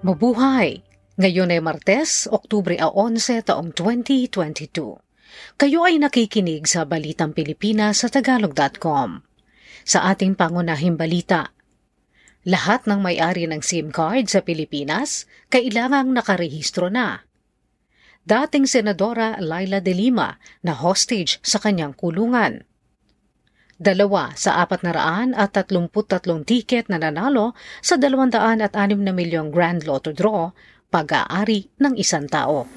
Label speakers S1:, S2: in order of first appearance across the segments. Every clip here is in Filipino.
S1: Mabuhay! Ngayon ay Martes, Oktubre 11 taong 2022. Kayo ay nakikinig sa Balitang Pilipinas sa Tagalog.com. Sa ating pangunahing balita, lahat ng may-ari ng SIM card sa Pilipinas kailangang nakarehistro na. Dating Senadora Laila de Lima na hostage sa kanyang kulungan dalawa sa apat na raan at tatlumput-tatlong tiket na nanalo sa dalawandaan at anim na milyong Grand Lotto draw, pag-aari ng isang tao.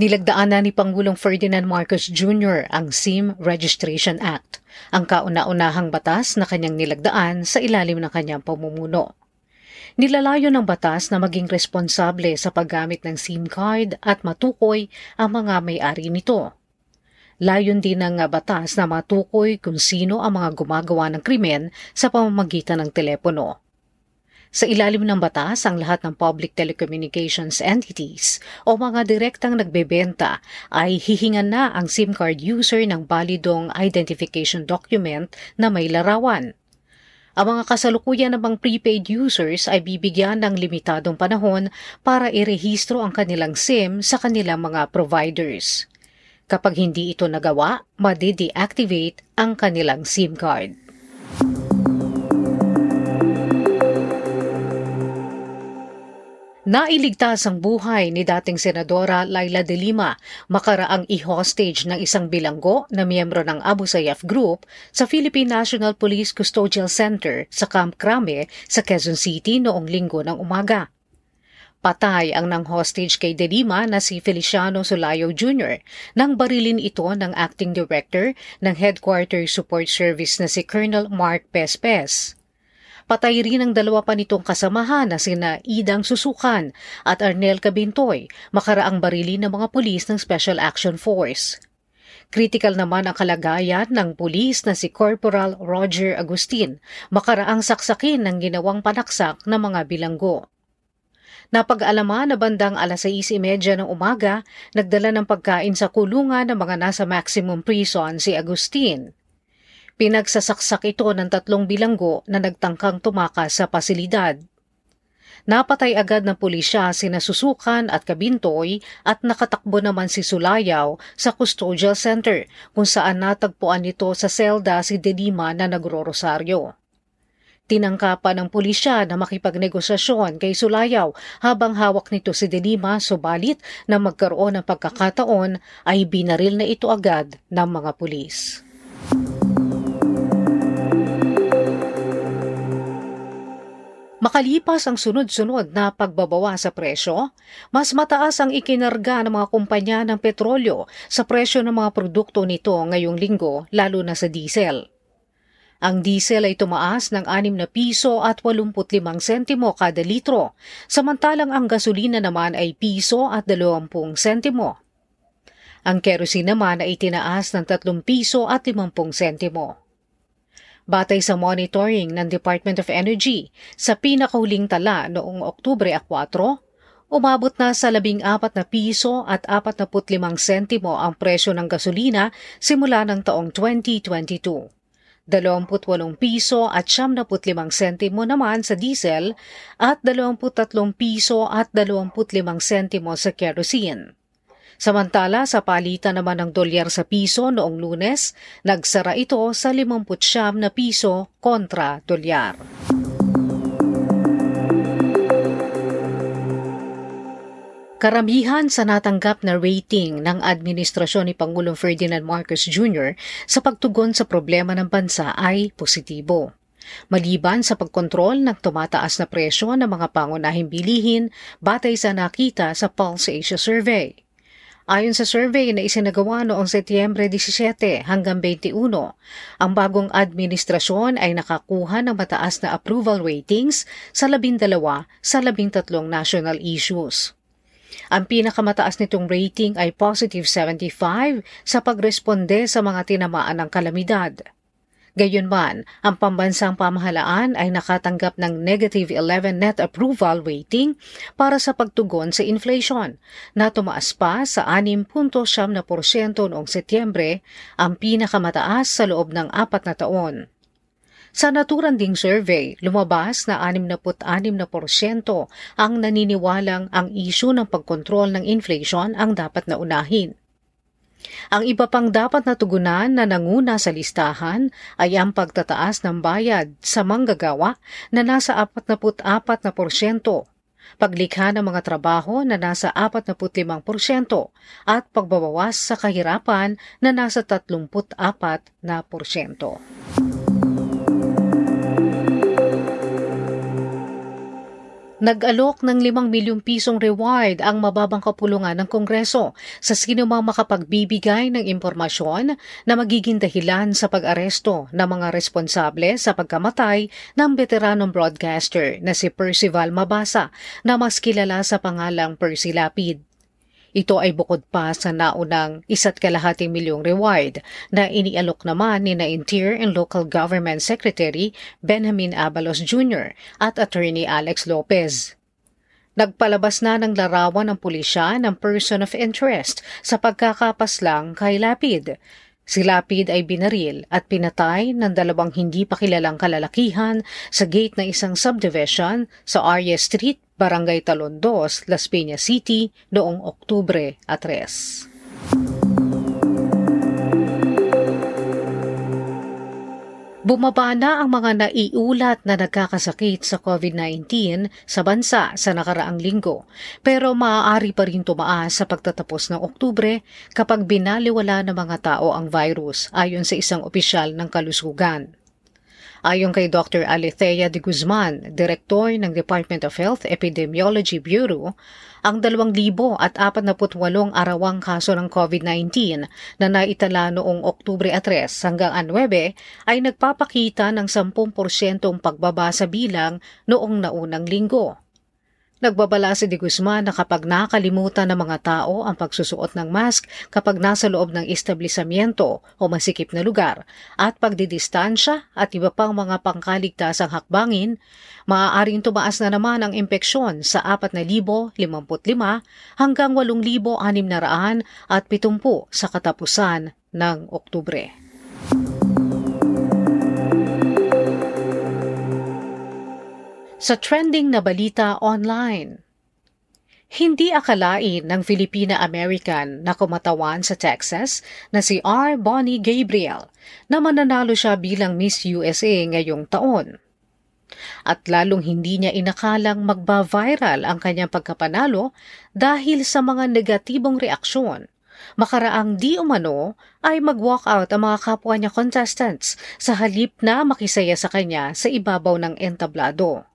S1: Nilagdaan na ni Pangulong Ferdinand Marcos Jr. ang SIM Registration Act, ang kauna-unahang batas na kanyang nilagdaan sa ilalim ng kanyang pamumuno. Nilalayo ng batas na maging responsable sa paggamit ng SIM card at matukoy ang mga may-ari nito. Layon din ng batas na matukoy kung sino ang mga gumagawa ng krimen sa pamamagitan ng telepono. Sa ilalim ng batas, ang lahat ng public telecommunications entities o mga direktang nagbebenta ay hihingan na ang SIM card user ng balidong identification document na may larawan. Ang mga kasalukuyan namang prepaid users ay bibigyan ng limitadong panahon para irehistro ang kanilang SIM sa kanilang mga providers. Kapag hindi ito nagawa, madi-deactivate ang kanilang SIM card. Nailigtas ang buhay ni dating Senadora Laila de Lima makaraang i-hostage ng isang bilanggo na miyembro ng Abu Sayyaf Group sa Philippine National Police Custodial Center sa Camp Crame sa Quezon City noong linggo ng umaga. Patay ang nang hostage kay De Lima na si Feliciano Solayo Jr. nang barilin ito ng acting director ng Headquarters Support Service na si Colonel Mark Pespes. Patay rin ang dalawa pa nitong kasamahan na sina Idang Susukan at Arnel Cabintoy, makaraang barili ng mga pulis ng Special Action Force. Critical naman ang kalagayan ng pulis na si Corporal Roger Agustin, makaraang saksakin ng ginawang panaksak ng mga bilanggo. Napag-alaman na bandang alas 6.30 ng umaga, nagdala ng pagkain sa kulungan ng mga nasa maximum prison si Agustin. Pinagsasaksak ito ng tatlong bilanggo na nagtangkang tumakas sa pasilidad. Napatay agad ng pulisya si Nasusukan at Kabintoy at nakatakbo naman si Sulayaw sa custodial center kung saan natagpuan nito sa selda si Delima na nagro-rosaryo. Tinangkapan ng pulisya na makipagnegosasyon kay Sulayaw habang hawak nito si Delima subalit na magkaroon ng pagkakataon ay binaril na ito agad ng mga pulis. Makalipas ang sunod-sunod na pagbabawa sa presyo, mas mataas ang ikinarga ng mga kumpanya ng petrolyo sa presyo ng mga produkto nito ngayong linggo, lalo na sa diesel. Ang diesel ay tumaas ng 6 na piso at 85 sentimo kada litro, samantalang ang gasolina naman ay piso at 20 sentimo. Ang kerosene naman ay tinaas ng 3 piso at 50 sentimo. Batay sa monitoring ng Department of Energy, sa pinakahuling tala noong Oktubre 4, umabot na sa 14 na piso at 45 sentimo ang presyo ng gasolina simula ng taong 2022. 28 piso at 75 sentimo naman sa diesel at 23 piso at 25 sentimo sa kerosene. Samantala sa palitan naman ng dolyar sa piso noong lunes, nagsara ito sa 50 na piso kontra dolyar. Karamihan sa natanggap na rating ng administrasyon ni Pangulong Ferdinand Marcos Jr. sa pagtugon sa problema ng bansa ay positibo. Maliban sa pagkontrol ng tumataas na presyo ng mga pangunahing bilihin batay sa nakita sa Pulse Asia Survey. Ayon sa survey na isinagawa noong Setyembre 17 hanggang 21, ang bagong administrasyon ay nakakuha ng mataas na approval ratings sa 12 sa 13 national issues. Ang pinakamataas nitong rating ay positive 75 sa pagresponde sa mga tinamaan ng kalamidad. Gayunman, ang pambansang pamahalaan ay nakatanggap ng negative 11 net approval rating para sa pagtugon sa inflation na tumaas pa sa 6.7% noong Setyembre, ang pinakamataas sa loob ng apat na taon. Sa naturang ding survey, lumabas na 66% ang naniniwalang ang isyu ng pagkontrol ng inflation ang dapat na unahin. Ang iba pang dapat na tugunan na nanguna sa listahan ay ang pagtataas ng bayad sa manggagawa na nasa 44 na porsyento, paglikha ng mga trabaho na nasa 45 porsyento at pagbabawas sa kahirapan na nasa 34 na porsyento. Nag-alok ng 5 milyong pisong reward ang mababang kapulungan ng Kongreso sa sino mang makapagbibigay ng impormasyon na magiging dahilan sa pag-aresto ng mga responsable sa pagkamatay ng veteranong broadcaster na si Percival Mabasa na mas kilala sa pangalang Percy Lapid. Ito ay bukod pa sa naunang isa't kalahating milyong reward na inialok naman ni na Interior and Local Government Secretary Benjamin Abalos Jr. at Attorney Alex Lopez. Nagpalabas na ng larawan ng pulisya ng person of interest sa pagkakapaslang kay Lapid. Si Lapid ay binaril at pinatay ng dalawang hindi pa kilalang kalalakihan sa gate ng isang subdivision sa Arya Street, Barangay Talondos, Las Piñas City noong Oktubre 3. Bumaba na ang mga naiulat na nagkakasakit sa COVID-19 sa bansa sa nakaraang linggo, pero maaari pa rin tumaas sa pagtatapos ng Oktubre kapag binaliwala ng mga tao ang virus ayon sa isang opisyal ng kalusugan. Ayon kay Dr. Alethea de Guzman, Direktor ng Department of Health Epidemiology Bureau, ang 2,048 arawang kaso ng COVID-19 na naitala noong Oktubre 3 hanggang 9 ay nagpapakita ng 10% pagbaba sa bilang noong naunang linggo. Nagbabala si De Guzman na kapag nakalimutan ng mga tao ang pagsusuot ng mask kapag nasa loob ng establishmento o masikip na lugar at pagdidistansya at iba pang mga pangkaligtasang hakbangin, maaaring tumaas na naman ang impeksyon sa 4,055 hanggang 8,600 at 70 sa katapusan ng Oktubre. Sa trending na balita online, hindi akalain ng Filipina-American na kumatawan sa Texas na si R. Bonnie Gabriel na mananalo siya bilang Miss USA ngayong taon. At lalong hindi niya inakalang magba-viral ang kanyang pagkapanalo dahil sa mga negatibong reaksyon. Makaraang di umano ay mag-walk out ang mga kapwa niya contestants sa halip na makisaya sa kanya sa ibabaw ng entablado.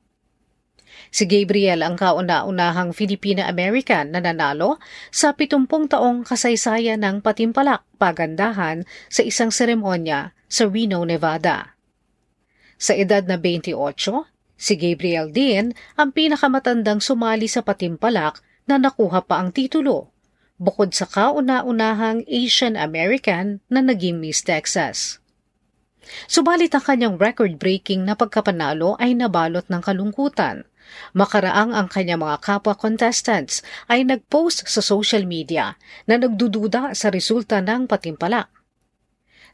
S1: Si Gabriel ang kauna-unahang Filipina-American na nanalo sa 70 taong kasaysayan ng patimpalak pagandahan sa isang seremonya sa Reno, Nevada. Sa edad na 28, si Gabriel din ang pinakamatandang sumali sa patimpalak na nakuha pa ang titulo, bukod sa kauna-unahang Asian American na naging Miss Texas. Subalit ang kanyang record-breaking na pagkapanalo ay nabalot ng kalungkutan Makaraang ang kanya mga kapwa contestants ay nagpost sa social media na nagdududa sa resulta ng patimpalak.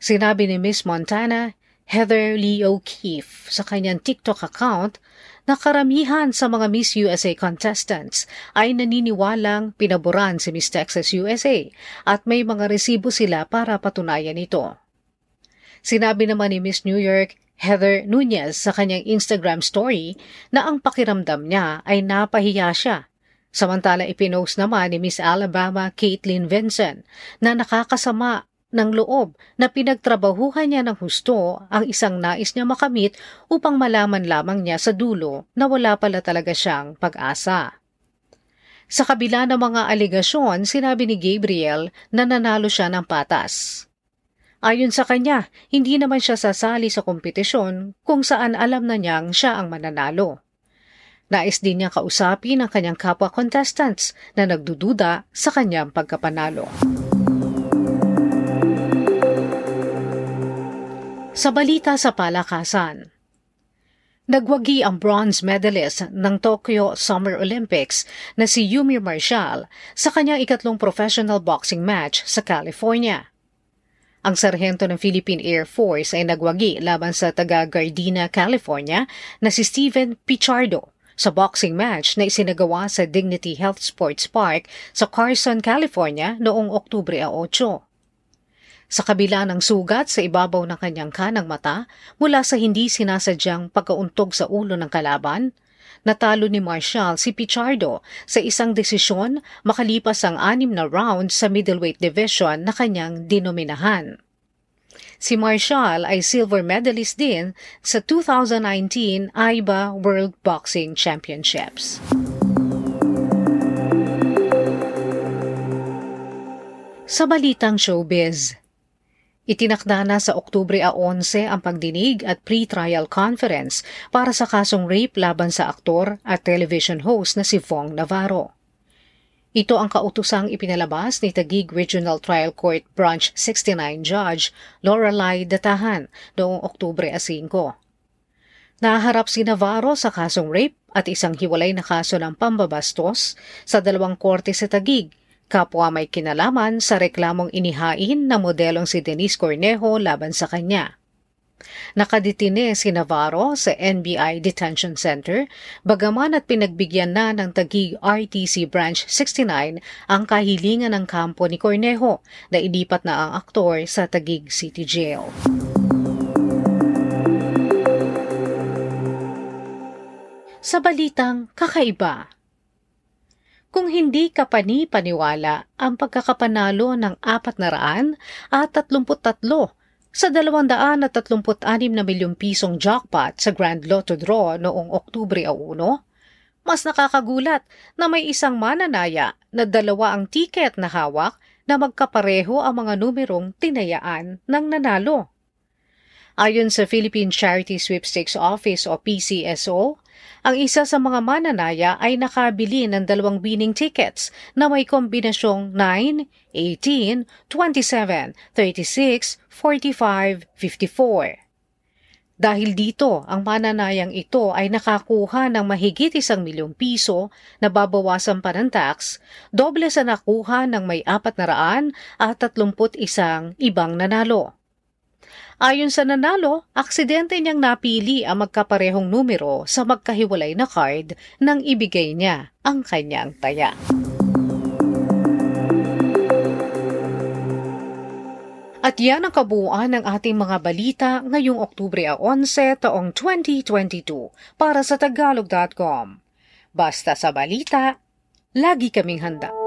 S1: Sinabi ni Miss Montana, Heather Lee O'Keefe sa kanyang TikTok account na karamihan sa mga Miss USA contestants ay naniniwalang pinaboran si Miss Texas USA at may mga resibo sila para patunayan ito. Sinabi naman ni Miss New York, Heather Nunez sa kanyang Instagram story na ang pakiramdam niya ay napahiya siya. Samantala ipinost naman ni Miss Alabama Caitlin Vincent na nakakasama ng loob na pinagtrabahuhan niya ng husto ang isang nais niya makamit upang malaman lamang niya sa dulo na wala pala talaga siyang pag-asa. Sa kabila ng mga aligasyon, sinabi ni Gabriel na nanalo siya ng patas. Ayon sa kanya, hindi naman siya sasali sa kompetisyon kung saan alam na niyang siya ang mananalo. Nais din niya kausapin ang kanyang kapwa contestants na nagdududa sa kanyang pagkapanalo. Sa balita sa palakasan, Nagwagi ang bronze medalist ng Tokyo Summer Olympics na si Yumi Marshall sa kanyang ikatlong professional boxing match sa California. Ang sarhento ng Philippine Air Force ay nagwagi laban sa taga Gardena, California na si Steven Pichardo sa boxing match na isinagawa sa Dignity Health Sports Park sa Carson, California noong Oktubre 8. Sa kabila ng sugat sa ibabaw ng kanyang kanang mata mula sa hindi sinasadyang pagkauntog sa ulo ng kalaban, natalo ni Marshall si Pichardo sa isang desisyon makalipas ang anim na round sa middleweight division na kanyang dinominahan. Si Marshall ay silver medalist din sa 2019 AIBA World Boxing Championships. Sa balitang showbiz, Itinakda na sa Oktubre 11 ang pagdinig at pre-trial conference para sa kasong rape laban sa aktor at television host na si Vong Navarro. Ito ang kautusang ipinalabas ni Taguig Regional Trial Court Branch 69 Judge Lorelai Datahan noong Oktubre 5. Naharap si Navarro sa kasong rape at isang hiwalay na kaso ng pambabastos sa dalawang korte sa Taguig kapwa may kinalaman sa reklamong inihain na modelong si Denise Cornejo laban sa kanya. Nakaditine si Navarro sa NBI Detention Center bagaman at pinagbigyan na ng Tagig RTC Branch 69 ang kahilingan ng kampo ni Cornejo na ilipat na ang aktor sa Tagig City Jail. Sa balitang kakaiba, kung hindi ka pani-paniwala ang pagkakapanalo ng 400 at 33 sa 236 na milyong pisong jackpot sa Grand Lotto Draw noong Oktubre 1, mas nakakagulat na may isang mananaya na dalawa ang tiket na hawak na magkapareho ang mga numerong tinayaan ng nanalo. Ayon sa Philippine Charity Sweepstakes Office o PCSO, ang isa sa mga mananaya ay nakabili ng dalawang winning tickets na may kombinasyong 9, 18, 27, 36, 45, 54. Dahil dito, ang mananayang ito ay nakakuha ng mahigit isang milyong piso na babawasan pa ng tax, doble sa nakuha ng may apat na raan at tatlumput isang ibang nanalo. Ayon sa nanalo, aksidente niyang napili ang magkaparehong numero sa magkahiwalay na card nang ibigay niya ang kanyang taya. At yan ang kabuuan ng ating mga balita ngayong Oktubre 11 taong 2022 para sa Tagalog.com. Basta sa balita, lagi kaming handa.